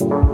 you